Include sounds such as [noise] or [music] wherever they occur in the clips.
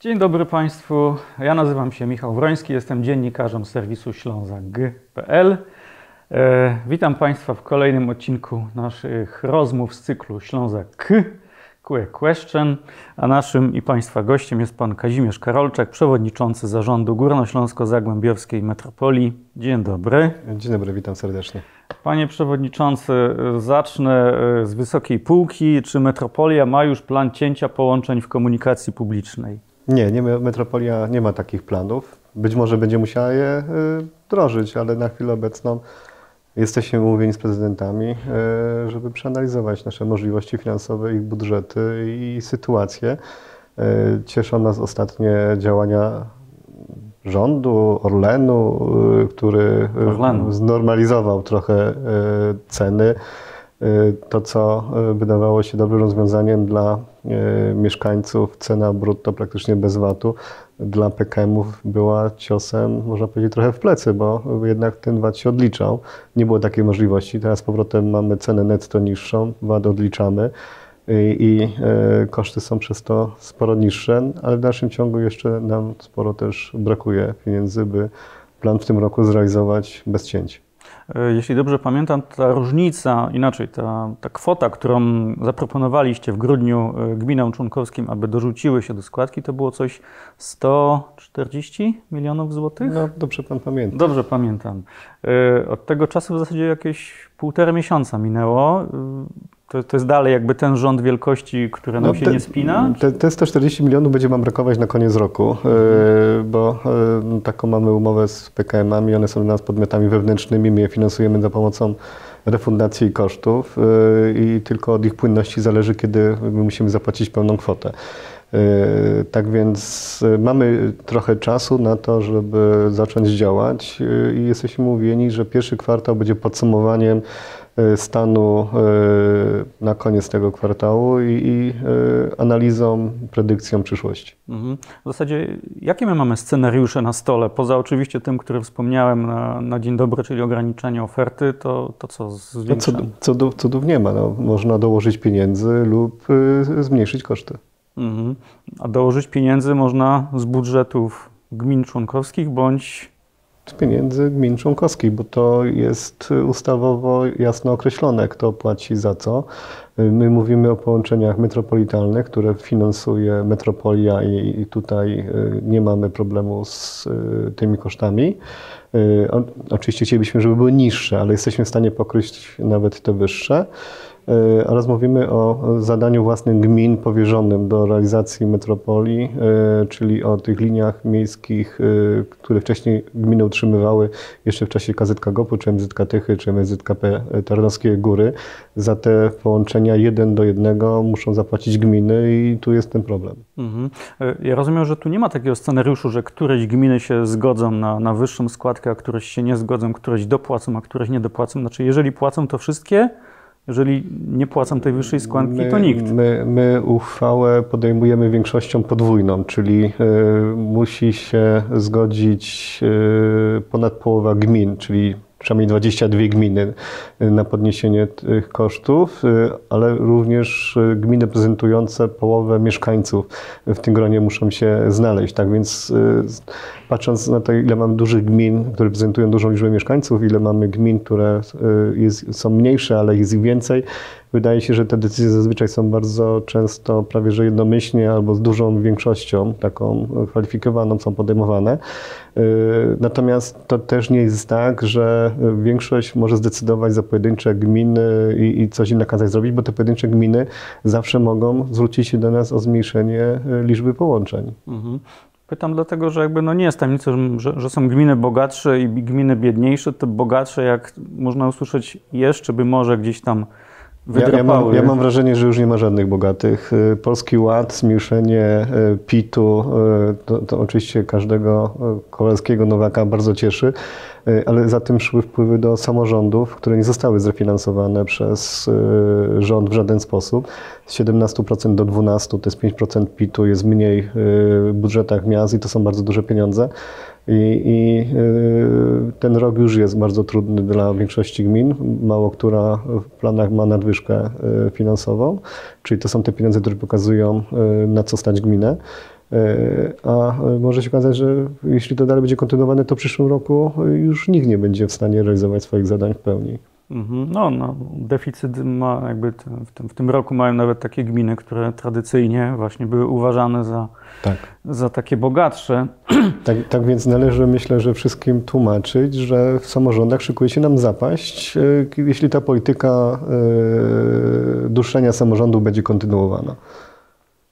Dzień dobry Państwu. Ja nazywam się Michał Wroński, jestem dziennikarzem serwisu ślązak.pl. E, witam Państwa w kolejnym odcinku naszych rozmów z cyklu Ślązak K, Q Question, a naszym i Państwa gościem jest Pan Kazimierz Karolczak, przewodniczący zarządu Górnośląsko-Zagłębiowskiej Metropolii. Dzień dobry. Dzień dobry, witam serdecznie. Panie Przewodniczący, zacznę e, z wysokiej półki. Czy Metropolia ma już plan cięcia połączeń w komunikacji publicznej? Nie, nie, Metropolia nie ma takich planów. Być może będzie musiała je y, wdrożyć, ale na chwilę obecną jesteśmy umówieni z prezydentami, y, żeby przeanalizować nasze możliwości finansowe, ich budżety i sytuację. Y, cieszą nas ostatnie działania rządu, Orlenu, który Orlenu. znormalizował trochę ceny. To, co wydawało się dobrym rozwiązaniem dla mieszkańców, cena brutto praktycznie bez VAT-u, dla PKM-ów była ciosem, można powiedzieć, trochę w plecy, bo jednak ten VAT się odliczał. Nie było takiej możliwości. Teraz z powrotem mamy cenę netto niższą, VAT odliczamy i, i koszty są przez to sporo niższe, ale w dalszym ciągu jeszcze nam sporo też brakuje pieniędzy, by plan w tym roku zrealizować bez cięć. E, jeśli dobrze pamiętam, ta różnica, inaczej, ta, ta kwota, którą zaproponowaliście w grudniu e, gminom członkowskim, aby dorzuciły się do składki, to było coś 140 milionów złotych? No, dobrze pan pamięta. Dobrze pamiętam. E, od tego czasu w zasadzie jakieś półtora miesiąca minęło. To, to jest dalej jakby ten rząd wielkości, który nam No, się te- nie spina? Te, te 140 milionów będzie Wam brakować na koniec roku, e, bo e, taką mamy umowę z PKM-ami, one są dla nas podmiotami wewnętrznymi, my je finansujemy za pomocą refundacji i kosztów e, i tylko od ich płynności zależy, kiedy my musimy zapłacić pełną kwotę. Tak więc mamy trochę czasu na to, żeby zacząć działać i jesteśmy mówieni, że pierwszy kwartał będzie podsumowaniem stanu e, na koniec tego kwartału i, i e, analizą, predykcją przyszłości. Mhm. W zasadzie, jakie my mamy scenariusze na stole? Poza oczywiście tym, który wspomniałem na, na dzień dobry, czyli ograniczenie oferty, to, to co No, zwiększamy? cud, cudów, cudów nie ma. No, można dołożyć pieniędzy lub y, zmniejszyć koszty. Mhm. A dołożyć pieniędzy można z budżetów gmin członkowskich bądź Pieniędzy gmin członkowskich, bo to jest ustawowo jasno określone, kto płaci za co. My mówimy o połączeniach metropolitalnych, które finansuje metropolia i, tutaj y, nie mamy problemu z y, tymi kosztami. Y, Oczywiście chcielibyśmy, żeby były niższe, ale jesteśmy w stanie pokryć nawet te wyższe. Y, oraz mówimy o zadaniu własnym gmin powierzonym do realizacji metropolii, y, czyli o tych liniach miejskich, y, które wcześniej gminy utrzymywały jeszcze w czasie KZK GOP-u, czy MZK Tychy, czy MZKP Tarnowskie Góry. Za te połączenia jeden do jednego muszą zapłacić gminy i tu jest ten problem. Mhm. E, Ja rozumiem, że tu nie ma takiego scenariuszu, że któreś gminy się zgodzą na, na wyższą składkę, a któreś się nie zgodzą, któreś dopłacą, a któreś nie dopłacą. Znaczy, jeżeli płacą, to wszystkie, jeżeli nie płacą tej wyższej składki, My, to nikt. My, my uchwałę podejmujemy większością podwójną, czyli y, musi się zgodzić y, ponad połowa gmin, czyli przynajmniej 22 gminy y, na podniesienie tych kosztów, y, ale również y, gminy prezentujące połowę mieszkańców w tym gronie muszą się znaleźć. Tak więc patrząc na to, ile mamy dużych gmin, które prezentują dużą liczbę mieszkańców, ile mamy gmin, które jest, są mniejsze, ale jest ich więcej, wydaje się, że te decyzje zazwyczaj są bardzo często prawie że jednomyślnie albo z dużą większością, taką kwalifikowaną, są podejmowane. Y, Natomiast to też nie jest tak, że większość może zdecydować za pojedyncze gminy i, i coś im nakazać zrobić, bo te pojedyncze gminy zawsze mogą zwrócić się do nas o zmniejszenie y, liczby połączeń. Mhm. Pytam dlatego, że jakby no nie jest tajemnicą, że, że są gminy bogatsze i gminy biedniejsze. Te bogatsze, jak można usłyszeć, jeszcze by może gdzieś tam Ja, ja, mam, ja mam wrażenie, że już nie ma żadnych bogatych. Y, Polski Ład, zmniejszenie y, PIT-u, y, to, to oczywiście każdego Kowalskiego Nowaka bardzo cieszy, ale za tym szły wpływy do samorządów, które nie zostały zrefinansowane przez rząd w żaden sposób. Z 17% do 12% to jest 5% PIT-u, jest mniej w budżetach miast i to są bardzo duże pieniądze. I, i y, ten rok już jest bardzo trudny dla większości gmin. Mało która w planach ma nadwyżkę y, finansową, czyli to są te pieniądze, które pokazują, y, na co stać gminę. A może się okazać, że jeśli to dalej będzie kontynuowane, to w przyszłym roku już nikt nie będzie w stanie realizować swoich zadań w pełni. Mhm. No, no, deficyt ma jakby w tym, w tym roku mają nawet takie gminy, które tradycyjnie właśnie były uważane za, tak. za takie bogatsze. [clears throat] Tak, tak więc należy myślę, że wszystkim tłumaczyć, że w samorządach szykuje się nam zapaść, e, jeśli ta polityka e, duszenia samorządu będzie kontynuowana.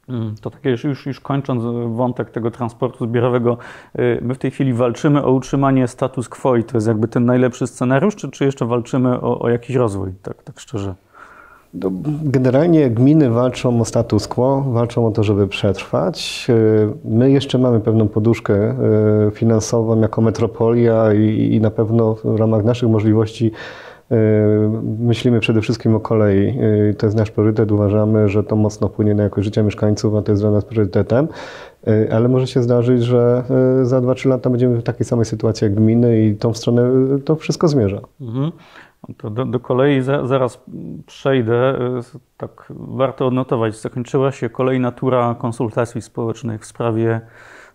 Mm, to takie już, już kończąc wątek tego transportu zbiorowego, y, my w tej chwili walczymy o utrzymanie status quo i to jest jakby ten najlepszy scenariusz, czy, czy jeszcze walczymy o, o jakiś rozwój, tak, tak szczerze? No, generalnie gminy walczą o status quo, walczą o to, żeby przetrwać. Y, my jeszcze mamy pewną poduszkę finansową jako metropolia i, i na pewno w ramach naszych możliwości E, myślimy przede wszystkim o kolei. E, to jest nasz priorytet. Uważamy, że to mocno wpłynie na jakość życia mieszkańców, a to jest dla nas priorytetem. E, ale może się zdarzyć, że za 2-3 lata będziemy w takiej samej sytuacji jak gminy i tą stronę to wszystko zmierza. Mhm. To do, do, kolei za, zaraz przejdę. Tak warto odnotować. Zakończyła się kolejna tura konsultacji społecznych w sprawie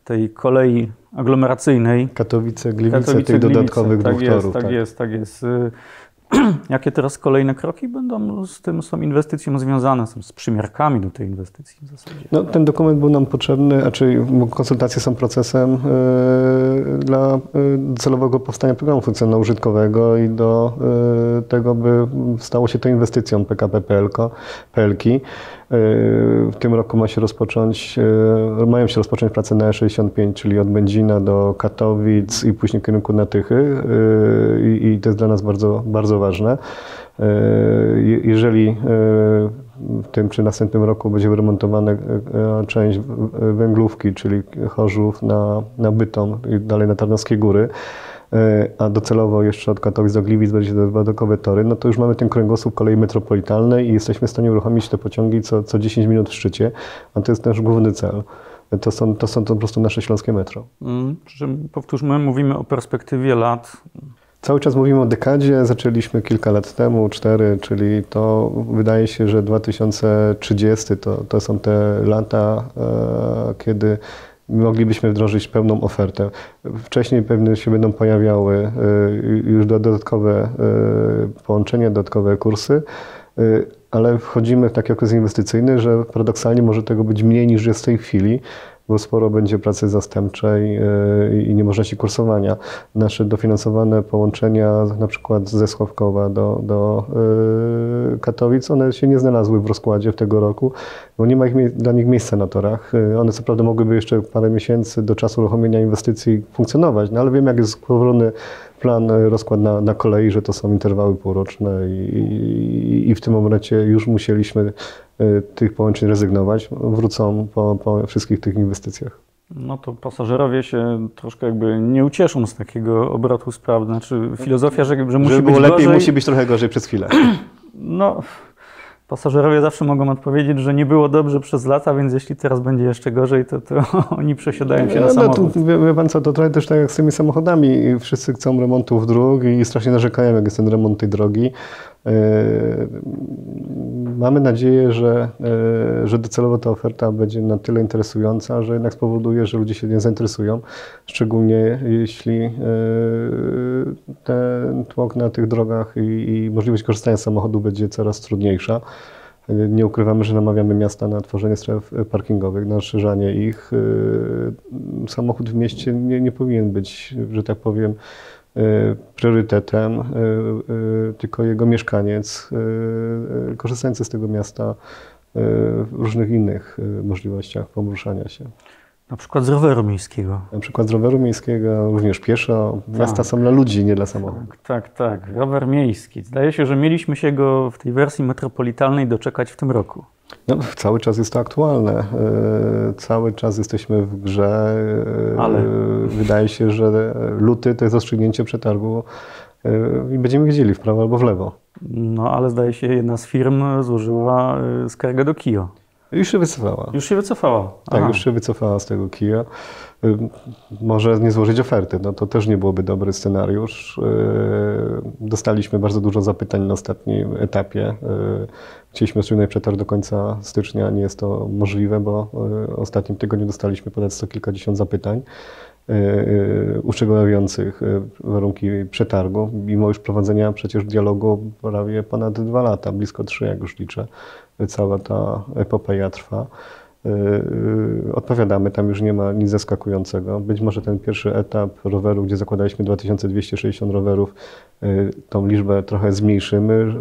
tej kolei aglomeracyjnej. Katowice, Gliwice, Katowice, tych Gliwice. dodatkowych tak dwóch jest. Tak, tak jest, tak jest. [clears throat] Jakie teraz kolejne kroki będą z tym, tą inwestycją związane, z przymiarkami do tej inwestycji w zasadzie? No, ten dokument był nam potrzebny, a czyli konsultacje są procesem yy, dla yy, celowego powstania programu funkcjonalno-użytkowego i do yy, tego, by stało się to inwestycją PKP PLK. W tym roku ma się rozpocząć, mają się rozpocząć prace na E65, czyli od Będzina do Katowic i później kierunku na Tychy i to jest dla nas bardzo, bardzo ważne. Jeżeli w tym czy następnym roku będzie wyremontowana e, część węglówki, czyli Chorzów na, na Bytom i dalej na Tarnowskie Góry, a docelowo jeszcze od Katowic do Gliwic będzie dodatkowe tory, no to już mamy ten kręgosłup kolei metropolitalnej i jesteśmy w stanie uruchomić te pociągi co, co 10 minut w szczycie, a to jest nasz główny cel. To są, to są to po prostu nasze śląskie metro. Mm, przy powtórzmy, mówimy o perspektywie lat Cały czas mówimy o dekadzie, zaczęliśmy kilka lat temu, cztery, czyli to wydaje się, że 2030 to, to są te lata, e, kiedy moglibyśmy wdrożyć pełną ofertę. Wcześniej pewnie się będą pojawiały e, już dodatkowe e, połączenia, dodatkowe kursy, ale wchodzimy w taki okres inwestycyjny, że paradoksalnie może tego być mniej niż jest w tej chwili bo sporo będzie pracy zastępczej e, i niemożności kursowania. Nasze dofinansowane połączenia, na przykład ze Sławkowa do, do e, Katowic, one się nie znalazły w rozkładzie w tego roku, bo nie ma ich, dla nich miejsca na torach. E, one co prawda mogłyby jeszcze parę miesięcy do czasu uruchomienia inwestycji funkcjonować, no ale wiem jak jest powolny plan, rozkład na, na kolei, że to są interwały półroczne i, i, i w tym momencie już musieliśmy Y, tych połączeń rezygnować, wrócą po, po wszystkich tych inwestycjach. No to pasażerowie się troszkę jakby nie ucieszą z takiego obrotu spraw. Znaczy filozofia, że, że musi Żeby być było lepiej, gorzej, musi być trochę gorzej przez chwilę. [clears throat] No, pasażerowie zawsze mogą odpowiedzieć, że nie było dobrze przez lata, więc jeśli teraz będzie jeszcze gorzej, to, to [laughs] oni przesiadają się na no, samochód. No, wie, wie pan co, to trochę też tak jak z tymi samochodami. Wszyscy chcą remontów dróg i strasznie narzekają, jak jest ten remont tej drogi. Yy, mamy nadzieję, że, yy, że docelowo ta oferta będzie na tyle interesująca, że jednak spowoduje, że ludzie się nie zainteresują, szczególnie jeśli yy, ten tłok na tych drogach i, i możliwość korzystania z samochodu będzie coraz trudniejsza. Nie ukrywamy, że namawiamy miasta na tworzenie stref parkingowych, na rozszerzanie ich. Samochód w mieście nie, nie powinien być, że tak powiem, priorytetem, y, y, tylko jego mieszkaniec, korzystający z tego miasta w różnych innych możliwościach poruszania się. Na przykład z roweru miejskiego. Na przykład z roweru miejskiego, również pieszo. Miasta tak. są dla ludzi, nie dla samochodów. Tak, tak, tak. Rower miejski. Zdaje się, że mieliśmy się go w tej wersji metropolitalnej doczekać w tym roku. No, cały czas jest to aktualne. E, cały czas jesteśmy w grze. E, Ale wydaje się, że luty to jest rozstrzygnięcie przetargu e, i będziemy wiedzieli w prawo albo w lewo. No ale zdaje się, jedna z firm złożyła skargę do KIO. Już się wycofała. Już się wycofała. Tak, Aha. już się wycofała z tego kija. Y, Może nie złożyć oferty, no to też nie byłoby dobry scenariusz. Y, Dostaliśmy bardzo dużo zapytań na ostatnim etapie. Y, Chcieliśmy osiągnąć przetarg do końca stycznia, nie jest to możliwe, bo w ostatnim tygodniu dostaliśmy ponad sto kilkadziesiąt zapytań uszczegóławiających y, warunki przetargu, mimo już prowadzenia przecież dialogu prawie ponad dwa lata, blisko trzy, jak już liczę. Cała ta epopeja trwa. Odpowiadamy, tam już nie ma nic zaskakującego. Być może ten pierwszy etap roweru, gdzie zakładaliśmy 2260 rowerów, tą liczbę trochę zmniejszymy,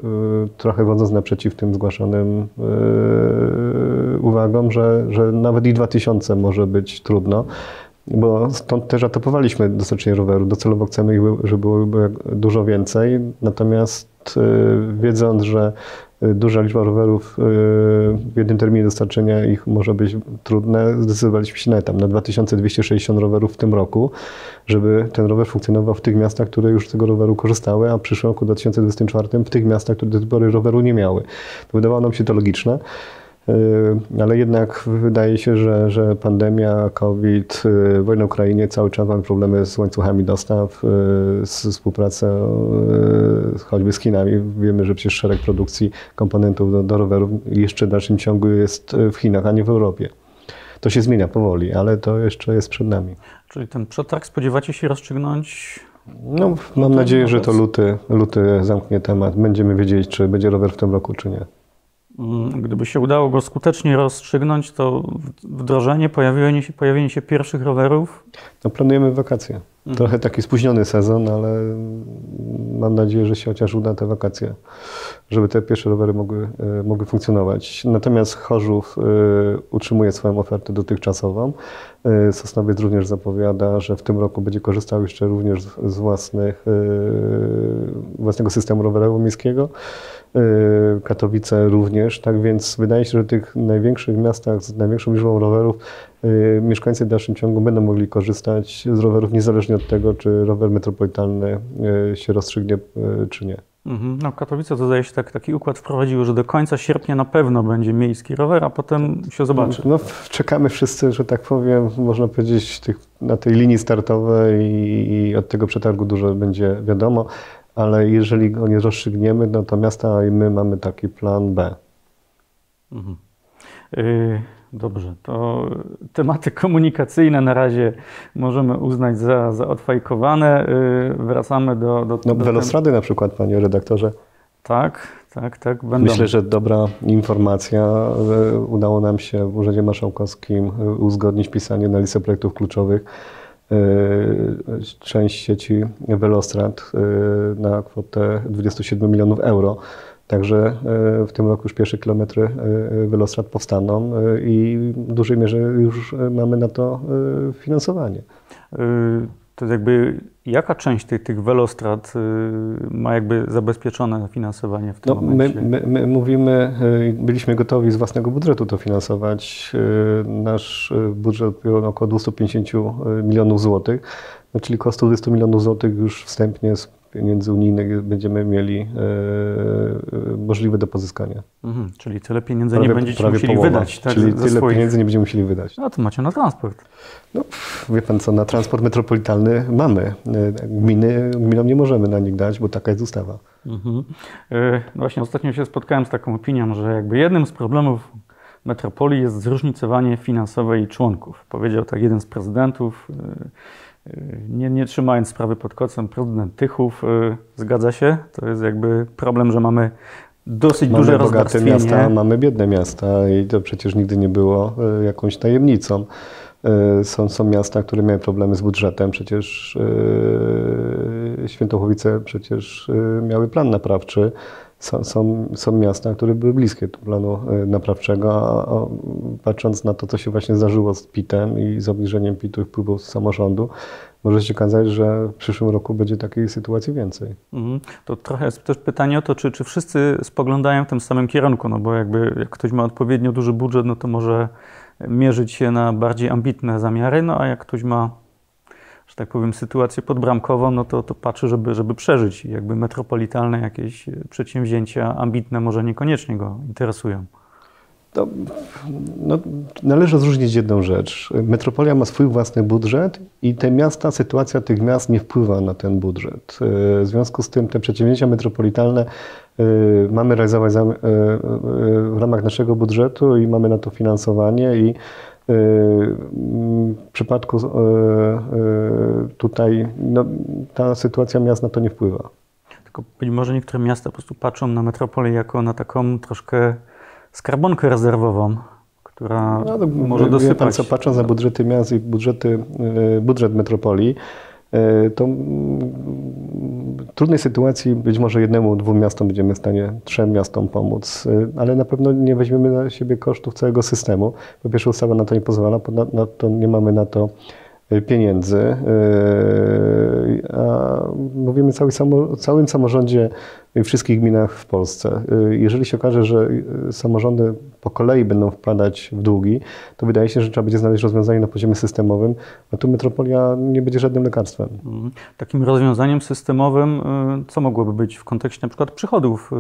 trochę wchodząc naprzeciw tym zgłaszanym uwagom, że, że nawet i 2000 może być trudno. Bo stąd też atopowaliśmy dostarczenie rowerów. Docelowo chcemy, żeby było dużo więcej. Natomiast y, wiedząc, że y, duża liczba rowerów y, w jednym terminie dostarczenia ich może być trudne, zdecydowaliśmy się na etap, na 2260 rowerów w tym roku, żeby ten rower funkcjonował w tych miastach, które już z tego roweru korzystały, a w przyszłym roku 2024 w tych miastach, które do tej pory roweru nie miały. Wydawało nam się to logiczne. Y, Ale jednak wydaje się, że, że pandemia, COVID, y, wojna w Ukrainie, cały czas mamy problemy z łańcuchami dostaw, y, z współpracą choćby z Chinami. Wiemy, że przecież szereg produkcji komponentów do, do rowerów jeszcze w dalszym ciągu jest w Chinach, a nie w Europie. To się zmienia powoli, ale to jeszcze jest przed nami. Czyli ten przetarg spodziewacie się rozstrzygnąć? No, mam nadzieję, że to luty, luty zamknie temat. Będziemy wiedzieć, czy będzie rower w tym roku, czy nie. Mm, Gdyby się udało go skutecznie rozstrzygnąć, to wdrożenie, pojawienie się, pojawienie się pierwszych rowerów. No, planujemy wakacje. Trochę taki spóźniony sezon, ale mam nadzieję, że się chociaż uda te wakacje, żeby te pierwsze rowery mogły, e, mogły funkcjonować. Natomiast Chorzów e, utrzymuje swoją ofertę dotychczasową. E, Sosnowiec również zapowiada, że w tym roku będzie korzystał jeszcze również z, własnych, własnego systemu rowerowego miejskiego. Katowice również, tak więc wydaje się, że w tych największych miastach z największą liczbą rowerów mieszkańcy w dalszym ciągu będą mogli korzystać z rowerów niezależnie od tego, czy rower metropolitalny y, się rozstrzygnie, y, czy nie. Mhm. No, Katowice to zdaje się tak, taki układ wprowadziły, że do końca sierpnia na pewno będzie miejski rower, a potem się zobaczy. No, czekamy wszyscy, że tak powiem, można powiedzieć, tych, na tej linii startowej i, i od tego przetargu dużo będzie wiadomo, ale jeżeli go nie rozstrzygniemy, no to miasta i my mamy taki plan B. Mhm. Y, Dobrze, to tematy komunikacyjne na razie możemy uznać za, za odfajkowane. Y, Wracamy do, do, No, do Welostrady na przykład, panie redaktorze. Tak, tak, tak. Będą. Myślę, że dobra informacja. że Udało nam się w Urzędzie Marszałkowskim y, uzgodnić pisanie na listę projektów kluczowych y, część sieci Velostrad y, na kwotę 27 milionów euro. Także y, w tym roku już pierwsze kilometry y, Velostrad powstaną y, i w dużej mierze już mamy na to finansowanie. To jest jakby, jaka część tych, tych welostrad ma jakby zabezpieczone finansowanie w tym No, my, momencie? my, my mówimy, y, byliśmy gotowi z własnego budżetu to finansować. Nasz budżet był około 250 milionów złotych, no, czyli kosztu 200 milionów złotych już wstępnie z pieniędzy unijnych będziemy mieli y, y, możliwe do pozyskania. Mhm, czyli tyle pieniędzy nie będziecie musieli połowa. wydać. Tak, Czyli tyle swoich... pieniędzy nie będziemy musieli wydać. No to macie na transport. No, wie pan co, na transport metropolitalny mamy. Y, Gminy, gminom nie możemy na nich dać, bo taka jest ustawa. Mhm. No Właśnie ostatnio się spotkałem z taką opinią, że jakby jednym z problemów metropolii jest zróżnicowanie finansowe jej członków. Powiedział tak jeden z prezydentów, nie, nie trzymając sprawy pod kocem, prezydent Tychów. y, Zgadza się? To jest jakby problem, że mamy dosyć duże Mamy bogate rozwarstwienie. miasta, mamy biedne miasta i to przecież nigdy nie było e, jakąś tajemnicą. E, Są, są miasta, które miały problemy z budżetem. Przecież e, Świętochłowice przecież miały plan naprawczy. Są, są, są miasta, które były bliskie tu planu e, naprawczego, a, patrząc na to, co się właśnie zdarzyło z PIT-em i z obniżeniem PIT-u wpływów z samorządu, może się okazać, że w przyszłym roku będzie takiej sytuacji więcej. Mhm. To trochę jest też pytanie o to, czy, czy wszyscy spoglądają w tym samym kierunku, no bo jakby jak ktoś ma odpowiednio duży budżet, no to może mierzyć się na bardziej ambitne zamiary, no a jak ktoś ma, że tak powiem, sytuację podbramkową, no to, to patrzy, żeby, żeby przeżyć. Jakby metropolitalne jakieś przedsięwzięcia ambitne może niekoniecznie go interesują. To, no, należy rozróżnić jedną rzecz. Metropolia ma swój własny budżet i te miasta, sytuacja tych miast nie wpływa na ten budżet. W związku z tym te przedsięwzięcia metropolitalne mamy realizować w ramach naszego budżetu i mamy na to finansowanie i w przypadku tutaj no, ta sytuacja miast na to nie wpływa. Tylko być może niektóre miasta po prostu patrzą na metropolię jako na taką troszkę skarbonkę rezerwową, która no, może dosypać. Pan co, patrząc na budżety miast i budżety, budżet metropolii, to w trudnej sytuacji być może jednemu, dwóm miastom będziemy w stanie, trzem miastom pomóc, e, ale na pewno nie weźmiemy na siebie kosztów całego systemu. Po pierwsze ustawa na to nie pozwala, na to nie mamy na to pieniędzy. A mówimy cały samo, całym samorządzie w wszystkich gminach w Polsce. Jeżeli się okaże, że samorządy po kolei będą wpadać w długi, to wydaje się, że trzeba będzie znaleźć rozwiązanie na poziomie systemowym, a tu metropolia nie będzie żadnym lekarstwem. Mhm. Takim rozwiązaniem systemowym, co mogłoby być w kontekście na przykład przychodów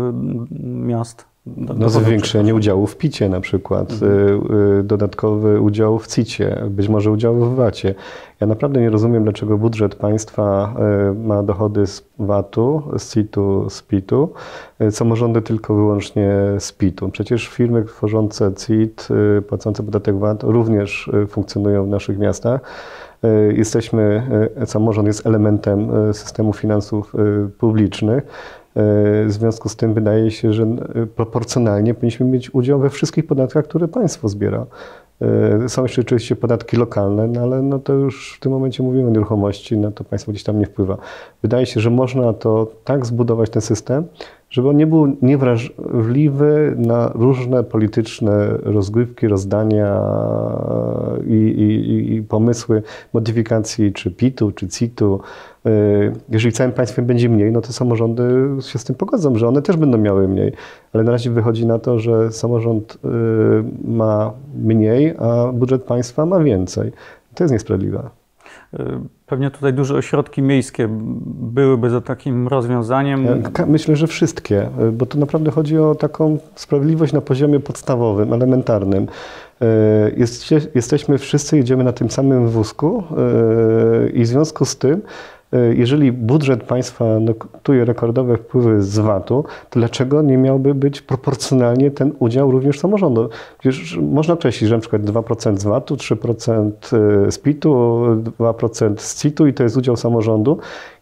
miast? No, zwiększenie udziału w PIT-ie na przykład, mhm. Y, y, dodatkowy udział w CIT-ie, być może udział w VAT-ie. Ja naprawdę nie rozumiem, dlaczego budżet państwa y, ma dochody z VAT-u, z CIT-u, z PIT-u, samorządy tylko wyłącznie z PIT-u. Przecież firmy tworzące CIT, płacące podatek VAT również funkcjonują w naszych miastach. Jesteśmy, samorząd jest elementem systemu finansów publicznych. W związku z tym wydaje się, że proporcjonalnie powinniśmy mieć udział we wszystkich podatkach, które państwo zbiera. Są jeszcze oczywiście podatki lokalne, no ale no to już w tym momencie mówimy o nieruchomości, no to państwo gdzieś tam nie wpływa. Wydaje się, że można to tak zbudować ten system, żeby on nie był niewrażliwy na różne polityczne rozgrywki, rozdania i, i, i pomysły modyfikacji czy PIT-u, czy CIT-u. Y, jeżeli całym państwem będzie mniej, no to samorządy się z tym pogodzą, że one też będą miały mniej. Ale na razie wychodzi na to, że samorząd y, ma mniej, a budżet państwa ma więcej. To jest niesprawiedliwe. Y, pewnie tutaj duże ośrodki miejskie byłyby za takim rozwiązaniem. myślę, że wszystkie, bo tu naprawdę chodzi o taką sprawiedliwość na poziomie podstawowym, elementarnym. jesteśmy wszyscy, jedziemy na tym samym wózku i w związku z tym jeżeli budżet państwa notuje rekordowe wpływy z VAT-u, to dlaczego nie miałby być proporcjonalnie ten udział również samorządu? Przecież można określić, że na przykład 2% z VAT-u, 3% e, z PIT-u, 2% z CIT-u i to jest udział samorządu.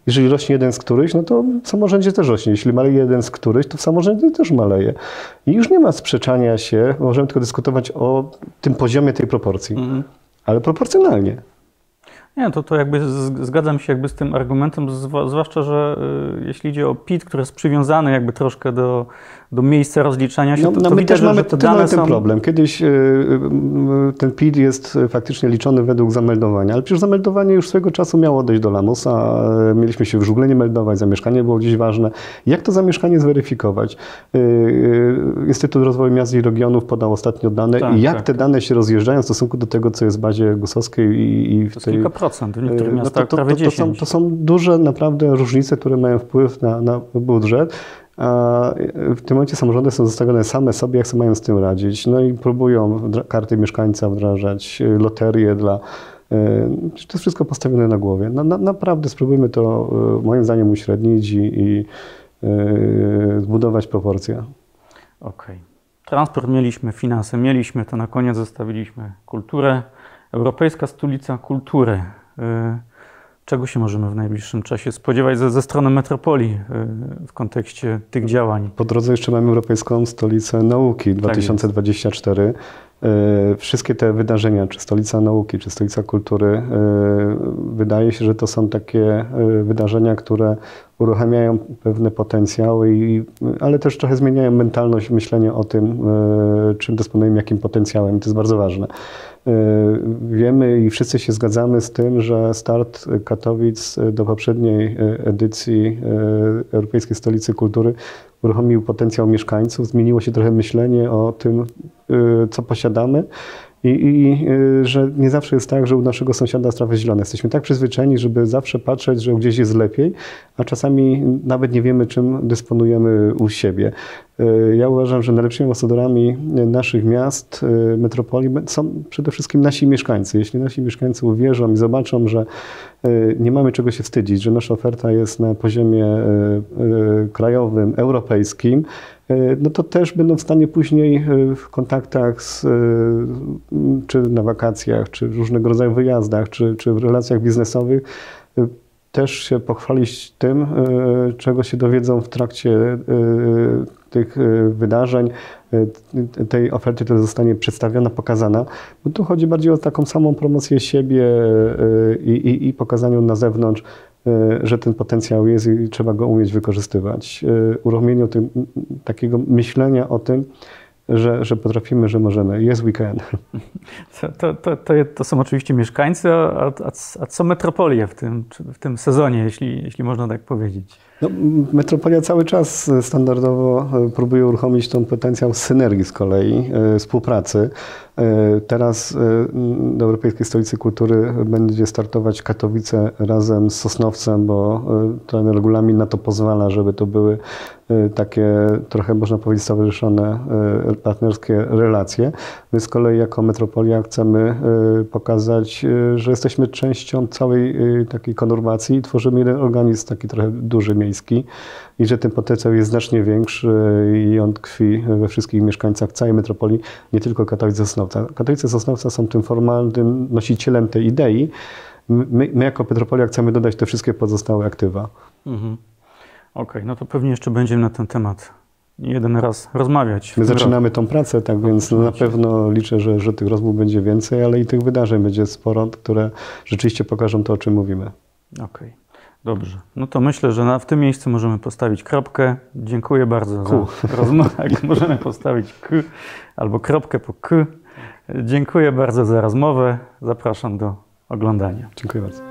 Jeżeli rośnie jeden z któryś, no to w samorządzie też rośnie. Jeśli maleje jeden z któryś, to w samorządzie też maleje. I już nie ma sprzeczania się, możemy tylko dyskutować o tym poziomie tej proporcji, mm. ale proporcjonalnie. Nie, to, to jakby zgadzam się jakby z tym argumentem, zwłaszcza, że y, jeśli idzie o PIT, który jest przywiązany jakby troszkę do, do miejsca rozliczania się, no, to, no, to my widać, też mamy, te dane są... problem. Kiedyś y, y, ten PIT jest faktycznie liczony według zameldowania, ale przecież zameldowanie już swego czasu miało dojść do lamusa. Mieliśmy się w żugle nie meldować, zamieszkanie było gdzieś ważne. Jak to zamieszkanie zweryfikować? Instytut Rozwoju Miast i Regionów podał ostatnio dane tak, i jak tak. te dane się rozjeżdżają w stosunku do tego, co jest w bazie gusowskiej i, i w to tej... kilka procent, w niektórych no miastach to, to, prawie to, to, są, to są duże naprawdę różnice, które mają wpływ na, na budżet. A w tym momencie samorządy są zostawione same sobie, jak sobie mają z tym radzić. No i próbują karty mieszkańca wdrażać, loterie dla. To jest wszystko postawione na głowie. Na, na, naprawdę spróbujmy to, moim zdaniem, uśrednić i, i zbudować proporcje. Okej. Okay. Transport mieliśmy, finanse mieliśmy, to na koniec zostawiliśmy kulturę. Europejska stolica kultury. Y, czego się możemy w najbliższym czasie spodziewać ze, ze strony metropolii y, w kontekście tych działań? Po drodze jeszcze mamy Europejską Stolicę Nauki 2024. Tak y, Wszystkie te wydarzenia, czy Stolica Nauki, czy Stolica Kultury, wydaje się, że to są takie wydarzenia, które uruchamiają pewne potencjały, i, ale też trochę zmieniają mentalność myślenia o tym, czym dysponujemy, jakim potencjałem. I to jest bardzo ważne. E, wiemy i wszyscy się zgadzamy z tym, że start Katowic do poprzedniej e, edycji e, Europejskiej Stolicy Kultury uruchomił potencjał mieszkańców, zmieniło się trochę myślenie o tym, co posiadamy I, i y, że nie zawsze jest tak, że u naszego sąsiada strawy zielone. Jesteśmy tak przyzwyczajeni, żeby zawsze patrzeć, że gdzieś jest lepiej, a czasami nawet nie wiemy, czym dysponujemy u siebie. Y, Ja uważam, że najlepszymi ambasadorami naszych miast, y, metropolii są przede wszystkim nasi mieszkańcy. Jeśli nasi mieszkańcy uwierzą i zobaczą, że nie mamy czego się wstydzić, że nasza oferta jest na poziomie krajowym, europejskim, no to też będą w stanie później y, w kontaktach z, y, czy na wakacjach, czy w różnego rodzaju wyjazdach, czy, czy w relacjach biznesowych też się pochwalić tym, czego się dowiedzą w trakcie tych wydarzeń, tej oferty, która zostanie przedstawiona, pokazana. Bo tu chodzi bardziej o taką samą promocję siebie i, i, i pokazaniu na zewnątrz, że ten potencjał jest i trzeba go umieć wykorzystywać. Y, Uruchomieniu tym, takiego myślenia o tym, że, że potrafimy, że możemy. Yes, we can. To, to, to, to, są oczywiście mieszkańcy, a, a, a co metropolie w tym, w tym sezonie, jeśli, jeśli można tak powiedzieć? No, metropolia cały czas standardowo e, próbuje uruchomić ten potencjał synergii z kolei, e, współpracy. E, Teraz e, do Europejskiej Stolicy Kultury będzie startować Katowice razem z Sosnowcem, bo e, ten regulamin na to pozwala, żeby to były e, takie trochę można powiedzieć stowarzyszone e, partnerskie relacje. My z kolei jako metropolia chcemy e, pokazać, e, że jesteśmy częścią całej e, takiej konurbacji i tworzymy jeden organizm taki trochę duży, miejski i że ten potencjał jest znacznie większy i on tkwi we wszystkich mieszkańcach całej metropolii, nie tylko Katowice Sosnowca. Katowice Sosnowca są tym formalnym nosicielem tej idei. My, my jako metropolia chcemy dodać te wszystkie pozostałe aktywa. Mhm. Okej, no to pewnie jeszcze będziemy na ten temat jeden raz rozmawiać. My zaczynamy tą pracę, tak więc no na pewno liczę, że, że tych rozmów będzie więcej, ale i tych wydarzeń będzie sporo, które rzeczywiście pokażą to, o czym mówimy. Okej, dobrze. No to myślę, że na, w tym miejscu możemy postawić kropkę. Dziękuję bardzo za rozmowę. [laughs] Możemy postawić k albo kropkę po k. Dziękuję bardzo za rozmowę. Zapraszam do oglądania. Dziękuję bardzo.